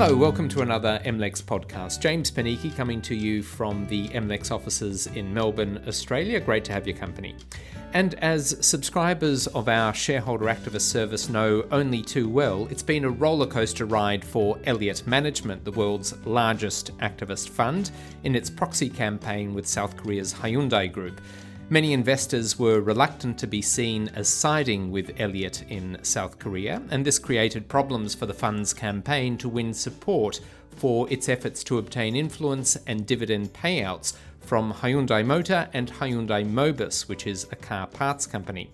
Hello, welcome to another MLEX podcast. James Panichi coming to you from the MLEX offices in Melbourne, Australia. Great to have your company. And as subscribers of our shareholder activist service know only too well, it's been a rollercoaster ride for Elliott Management, the world's largest activist fund, in its proxy campaign with South Korea's Hyundai Group. Many investors were reluctant to be seen as siding with Elliott in South Korea, and this created problems for the fund's campaign to win support for its efforts to obtain influence and dividend payouts from Hyundai Motor and Hyundai Mobis, which is a car parts company.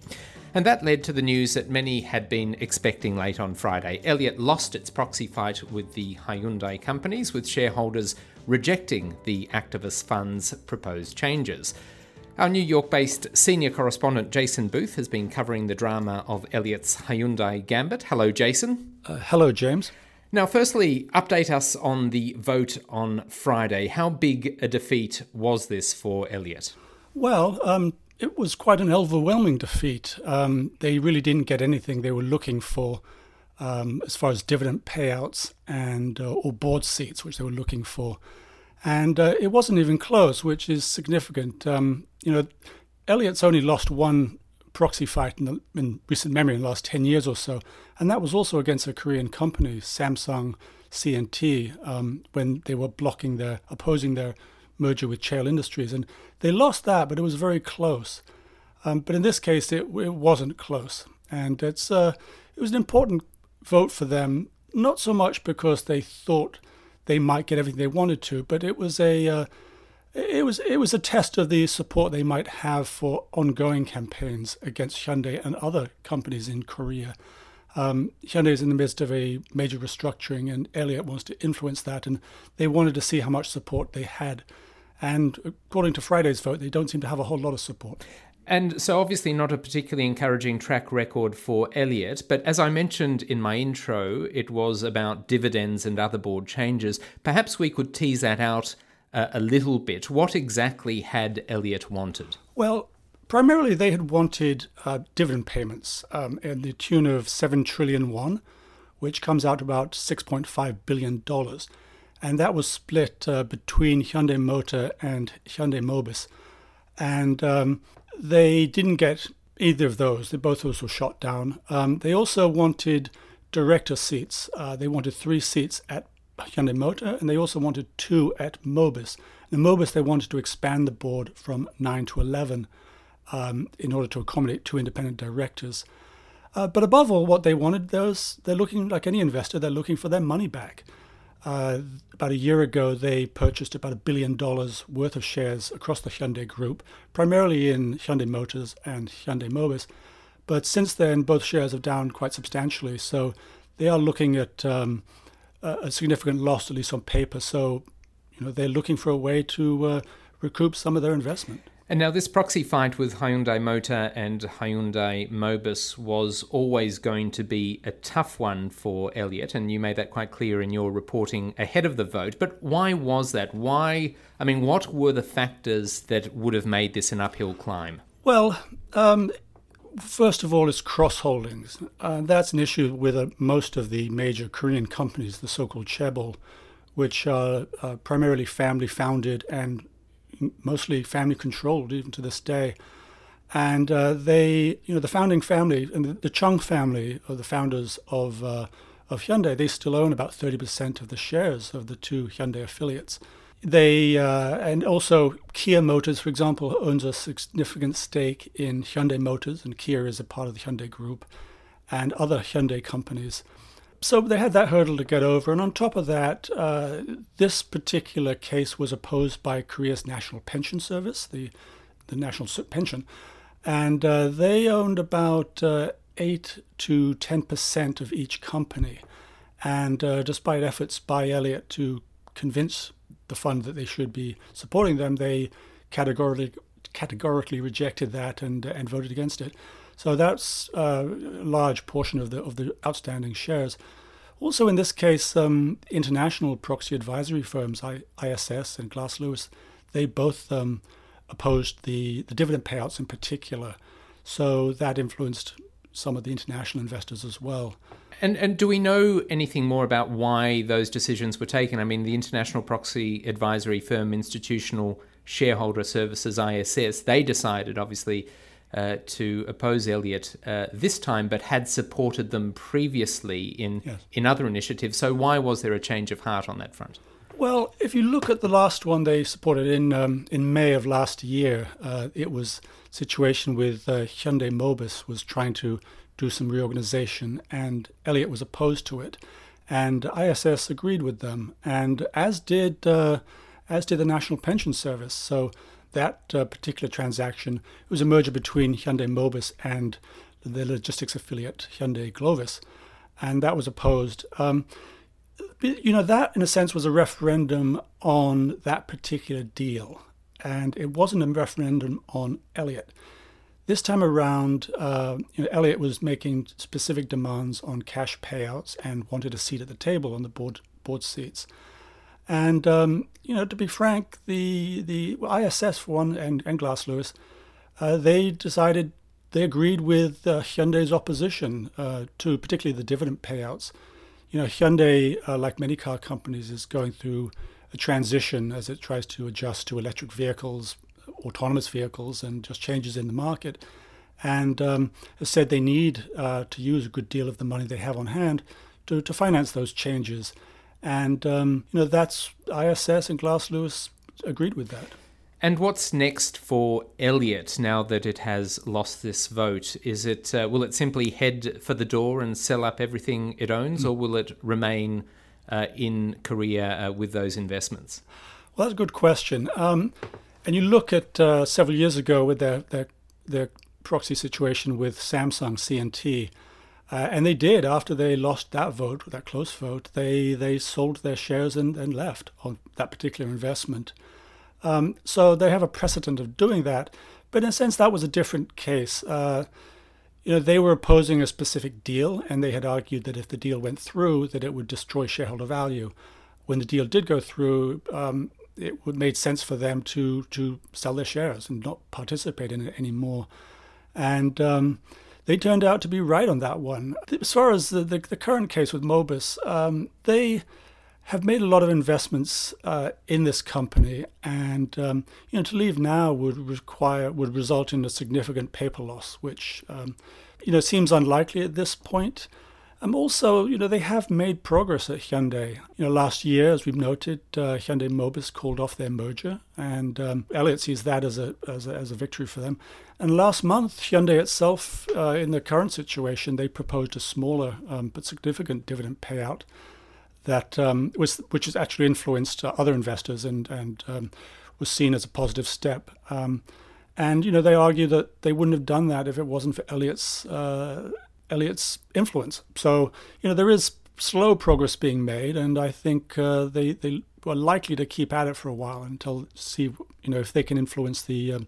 And that led to the news that many had been expecting late on Friday. Elliott lost its proxy fight with the Hyundai companies, with shareholders rejecting the activist fund's proposed changes. Our New York based senior correspondent Jason Booth has been covering the drama of Elliott's Hyundai Gambit. Hello, Jason. Uh, hello, James. Now, firstly, update us on the vote on Friday. How big a defeat was this for Elliott? Well, um, it was quite an overwhelming defeat. Um, they really didn't get anything they were looking for um, as far as dividend payouts and uh, or board seats, which they were looking for and uh, it wasn't even close, which is significant. Um, you know, Elliott's only lost one proxy fight in, the, in, recent memory in the last 10 years or so, and that was also against a Korean company, Samsung C&T, um, when they were blocking their, opposing their merger with Cheil Industries. And they lost that, but it was very close. Um, but in this case, it, it wasn't close. And it's, uh, it was an important vote for them, not so much because they thought – they might get everything they wanted to. But it was a uh, it was it was a test of the support they might have for ongoing campaigns against Hyundai and other companies in Korea. Um, Hyundai is in the midst of a major restructuring, and Elliott wants to influence that, and they wanted to see how much support they had. And according to Friday's vote, they don't seem to have a whole lot of support. And so, obviously, not a particularly encouraging track record for Elliott. But as I mentioned in my intro, it was about dividends and other board changes. Perhaps we could tease that out uh, a little bit. What exactly had Elliott wanted? Well, primarily they had wanted uh, dividend payments um, in the tune of 7 trillion won, which comes out to about $6.5 billion. And that was split uh, between Hyundai Motor and Hyundai Mobis. And um, they didn't get either of those. They both those were shot down. Um, they also wanted director seats. Uh, they wanted three seats at Hyundai Motor, and they also wanted two at Mobis. The Mobis they wanted to expand the board from nine to eleven um, in order to accommodate two independent directors. Uh, but above all, what they wanted, those they're looking like any investor, they're looking for their money back. Uh, about a year ago, they purchased about a billion dollars worth of shares across the Hyundai Group, primarily in Hyundai Motors and Hyundai Mobis. But since then, both shares have down quite substantially. So they are looking at um, a significant loss, at least on paper. So, you know, they're looking for a way to uh, recoup some of their investment. And now, this proxy fight with Hyundai Motor and Hyundai Mobis was always going to be a tough one for Elliott, and you made that quite clear in your reporting ahead of the vote. But why was that? Why? I mean, what were the factors that would have made this an uphill climb? Well, um, first of all, it's cross holdings. Uh, that's an issue with uh, most of the major Korean companies, the so called chaebol, which are uh, primarily family founded and mostly family controlled even to this day. And uh, they, you know, the founding family and the, Chung family are the founders of uh, of Hyundai. They still own about thirty percent of the shares of the two Hyundai affiliates. They uh, and also Kia Motors, for example, owns a significant stake in Hyundai Motors, and Kia is a part of the Hyundai Group, and other Hyundai companies so they had that hurdle to get over. And on top of that, uh, this particular case was opposed by Korea's National Pension Service, the, the national pension. And uh, they owned about uh, 8 to 10% of each company. And uh, despite efforts by Elliott to convince the fund that they should be supporting them, they categorically, categorically rejected that and, and voted against it. So that's a large portion of the of the outstanding shares. Also, in this case, um, international proxy advisory firms, ISS and Glass Lewis, they both um, opposed the, the dividend payouts in particular. So that influenced some of the international investors as well. And and do we know anything more about why those decisions were taken? I mean, the international proxy advisory firm Institutional Shareholder Services ISS they decided obviously uh, to oppose Elliott uh, this time, but had supported them previously in yes. in other initiatives. So why was there a change of heart on that front? Well, if you look at the last one they supported in um, in May of last year, uh, it was situation with uh, Hyundai Mobis was trying to do some reorganization, and Elliott was opposed to it, and ISS agreed with them, and as did uh, as did the National Pension Service. So that uh, particular transaction was a merger between Hyundai Mobis and the logistics affiliate Hyundai Glovis, and that was opposed. Um, you know, that in a sense was a referendum on that particular deal, and it wasn't a referendum on Elliott. This time around, uh, you know, Elliott was making specific demands on cash payouts and wanted a seat at the table on the board board seats. And um, you know, to be frank, the the ISS for one and, and Glass Lewis, uh, they decided they agreed with uh, Hyundai's opposition uh, to particularly the dividend payouts you know, Hyundai, uh, like many car companies, is going through a transition as it tries to adjust to electric vehicles, autonomous vehicles, and just changes in the market. And um, has said they need uh, to use a good deal of the money they have on hand to, to finance those changes. And um, you know, that's ISS and Glass Lewis agreed with that. And what's next for Elliott now that it has lost this vote? Is it uh, will it simply head for the door and sell up everything it owns, mm. or will it remain uh, in Korea uh, with those investments? Well, that's a good question. Um, and you look at uh, several years ago with their, their their proxy situation with Samsung C&T. Uh, and they did after they lost that vote, that close vote. They they sold their shares and, and left on that particular investment. Um, so they have a precedent of doing that. But in a sense, that was a different case. Uh, you know, they were opposing a specific deal, and they had argued that if the deal went through, that it would destroy shareholder value. When the deal did go through, um, it would made sense for them to to sell their shares and not participate in it anymore. And um, they turned out to be right on that one. As far as the, the, the current case with Mobis, um, they have made a lot of investments uh, in this company, and um, you know to leave now would require would result in a significant paper loss, which um, you know seems unlikely at this point. Um, also, you know they have made progress at Hyundai. You know, last year, as we've noted, uh, Hyundai Mobis called off their merger, and um, Elliott sees that as a, as a, as a victory for them. And last month, Hyundai itself, uh, in the current situation, they proposed a smaller um, but significant dividend payout that um, was which has actually influenced uh, other investors and and um, was seen as a positive step. Um, and you know they argue that they wouldn't have done that if it wasn't for Elliott's uh, Elliott's influence. So you know there is slow progress being made, and I think uh, they they are likely to keep at it for a while until see you know if they can influence the um,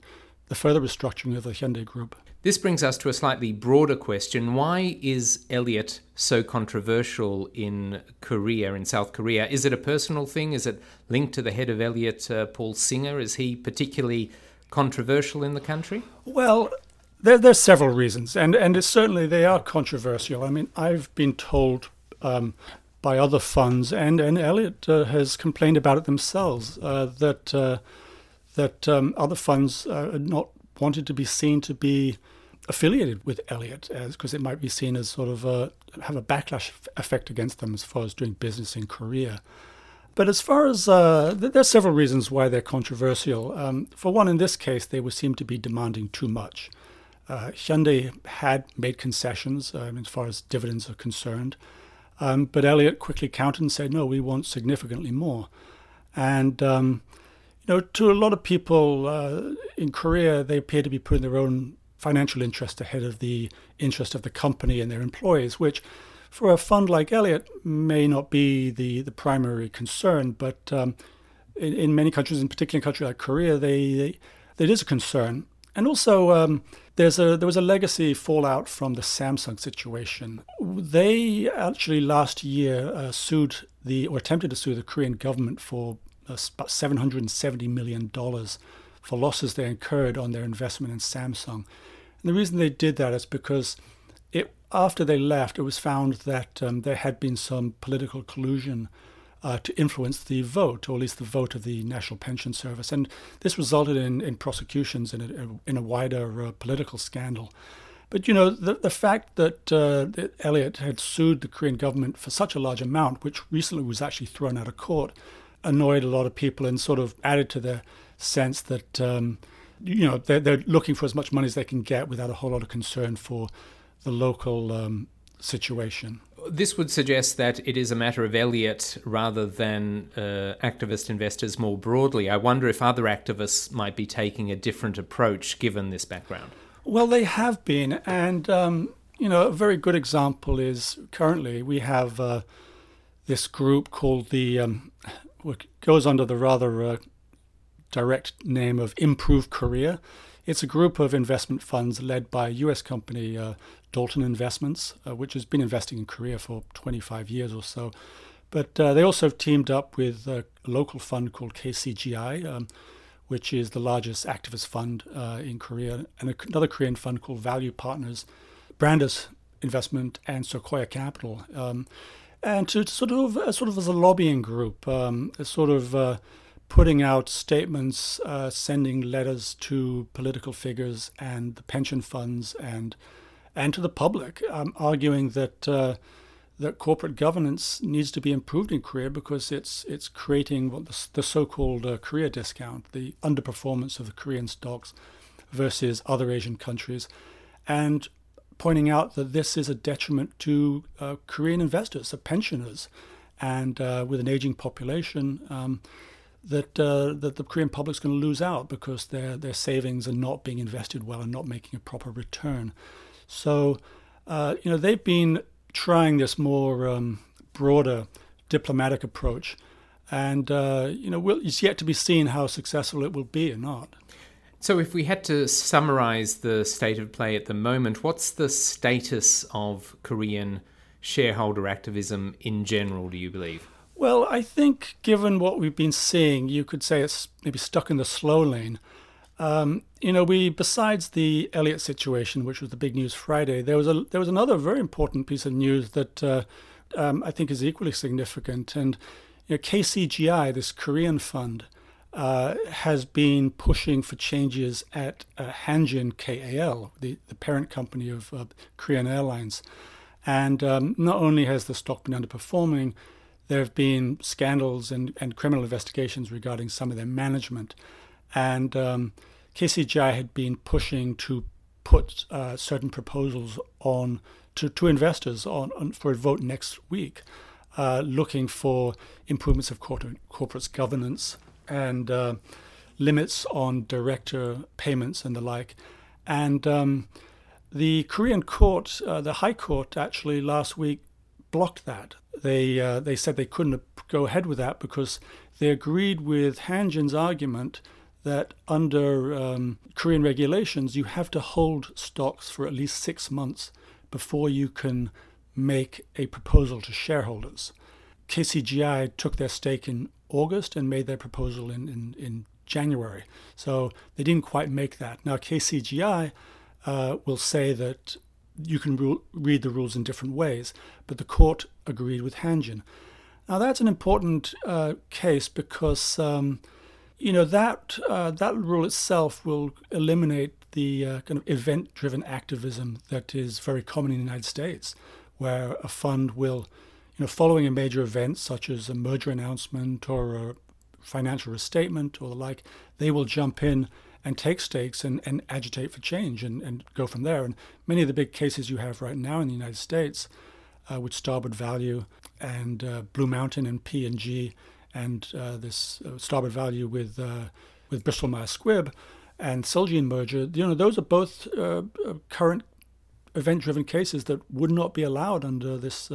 the further restructuring of the Hyundai Group. This brings us to a slightly broader question. Why is Elliott so controversial in Korea, in South Korea? Is it a personal thing? Is it linked to the head of Elliott, uh, Paul Singer? Is he particularly controversial in the country? Well, there, there's several reasons, and, and certainly they are controversial. I mean, I've been told um, by other funds, and, and Elliott uh, has complained about it themselves, uh, that, uh, that um, other funds are not wanted to be seen to be affiliated with Elliott because it might be seen as sort of a, have a backlash effect against them as far as doing business in Korea. But as far as uh, there's several reasons why they're controversial. Um, for one, in this case, they would seem to be demanding too much. Uh, Hyundai had made concessions um, as far as dividends are concerned, um, but Elliott quickly countered and said, "No, we want significantly more." And um, you know, to a lot of people uh, in Korea, they appear to be putting their own financial interest ahead of the interest of the company and their employees, which for a fund like Elliott may not be the, the primary concern, but um, in, in, many countries, in particular in a country like Korea, they, they, it is a concern. And also, um, there's a there was a legacy fallout from the Samsung situation. They actually last year uh, sued the or attempted to sue the Korean government for uh, about 770 million dollars for losses they incurred on their investment in Samsung. And the reason they did that is because it after they left, it was found that um, there had been some political collusion uh, to influence the vote, or at least the vote of the National Pension Service. And this resulted in, in prosecutions in a, in a wider uh, political scandal. But you know, the, the fact that, uh, that Elliott had sued the Korean government for such a large amount, which recently was actually thrown out of court, annoyed a lot of people and sort of added to their sense that, um, you know, they're, they're looking for as much money as they can get without a whole lot of concern for the local um, situation this would suggest that it is a matter of Elliott rather than uh, activist investors more broadly. I wonder if other activists might be taking a different approach given this background. Well, they have been. And, um, you know, a very good example is currently we have uh, this group called the, um, what goes under the rather uh, direct name of Improve Korea. It's a group of investment funds led by a US company, uh, Dalton Investments, uh, which has been investing in Korea for 25 years or so. But uh, they also teamed up with a local fund called KCGI, um, which is the largest activist fund uh, in Korea, and another Korean fund called Value Partners, Brandes Investment, and Sequoia Capital. Um, and to sort of uh, sort of as a lobbying group, um, sort of uh, putting out statements, uh, sending letters to political figures and the pension funds and and to the public, um, arguing that uh, that corporate governance needs to be improved in Korea because it's it's creating what the, the so-called uh, Korea discount, the underperformance of the Korean stocks versus other Asian countries, and pointing out that this is a detriment to uh, Korean investors, the pensioners, and uh, with an aging population. Um, that uh, that the Korean public's going to lose out because their their savings are not being invested well and not making a proper return. So, uh, you know, they've been trying this more um, broader diplomatic approach, and uh, you know, we'll, it's yet to be seen how successful it will be or not. So, if we had to summarize the state of play at the moment, what's the status of Korean shareholder activism in general? Do you believe? Well, I think given what we've been seeing, you could say it's maybe stuck in the slow lane. Um, you know, we besides the Elliott situation, which was the big news Friday, there was a there was another very important piece of news that uh, um, I think is equally significant. And you know, KCGI, this Korean fund, uh, has been pushing for changes at uh, Hanjin KAL, the, the parent company of Korean Airlines. And um, not only has the stock been underperforming, there have been scandals and, and criminal investigations regarding some of their management. And um, KCGI had been pushing to put uh, certain proposals on to, to investors on, on, for a vote next week, uh, looking for improvements of corporate, corporate governance and uh, limits on director payments and the like. And um, the Korean court, uh, the High Court, actually last week blocked that they uh, they said they couldn't go ahead with that because they agreed with Hanjin's argument that under um, Korean regulations you have to hold stocks for at least six months before you can make a proposal to shareholders. KCGI took their stake in August and made their proposal in, in, in January. So they didn't quite make that. Now, KCGI uh, will say that you can ru- read the rules in different ways, but the court agreed with Hanjin. Now that's an important uh, case because um, you know that uh, that rule itself will eliminate the uh, kind of event-driven activism that is very common in the United States, where a fund will, you know, following a major event such as a merger announcement or a financial restatement or the like, they will jump in and take stakes and, and agitate for change and, and go from there. And many of the big cases you have right now in the United States, uh, with Starboard Value and uh, Blue Mountain and P&G, and uh, this uh, Starboard Value with uh, with Bristol Myers Squibb and Celgene merger, you know, those are both uh, current event-driven cases that would not be allowed under this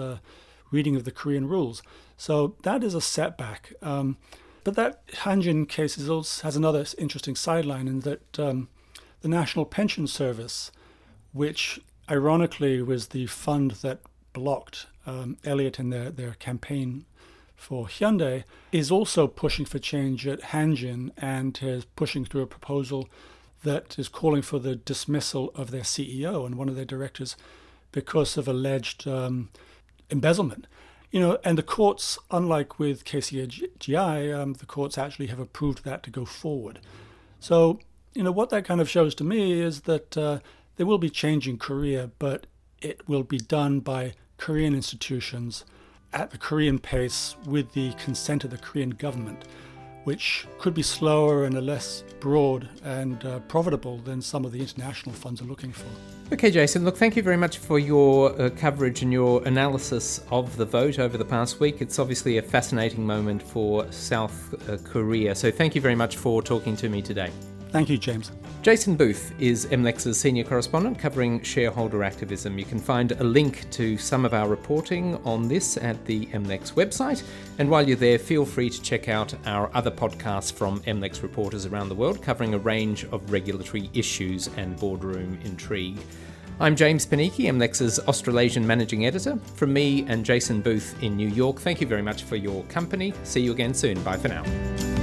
reading of the Korean rules. So that is a setback. Um, but that Hanjin case also has another interesting sideline in that um, the National Pension Service, which ironically was the fund that blocked um, Elliott in their, their campaign for Hyundai, is also pushing for change at Hanjin and is pushing through a proposal that is calling for the dismissal of their CEO and one of their directors because of alleged um, embezzlement. You know, and the courts, unlike with KCGI, um, the courts actually have approved that to go forward. So, you know, what that kind of shows to me is that uh, there will be change in Korea, but it will be done by Korean institutions at the Korean pace with the consent of the Korean government which could be slower and less broad and uh, profitable than some of the international funds are looking for. Okay, Jason, look, thank you very much for your uh, coverage and your analysis of the vote over the past week. It's obviously a fascinating moment for South uh, Korea. So thank you very much for talking to me today. Thank you, James. Jason Booth is MLEX's senior correspondent covering shareholder activism. You can find a link to some of our reporting on this at the MLEX website. And while you're there, feel free to check out our other podcasts from MLEX reporters around the world covering a range of regulatory issues and boardroom intrigue. I'm James Panichi, MLEX's Australasian Managing Editor. From me and Jason Booth in New York, thank you very much for your company. See you again soon. Bye for now.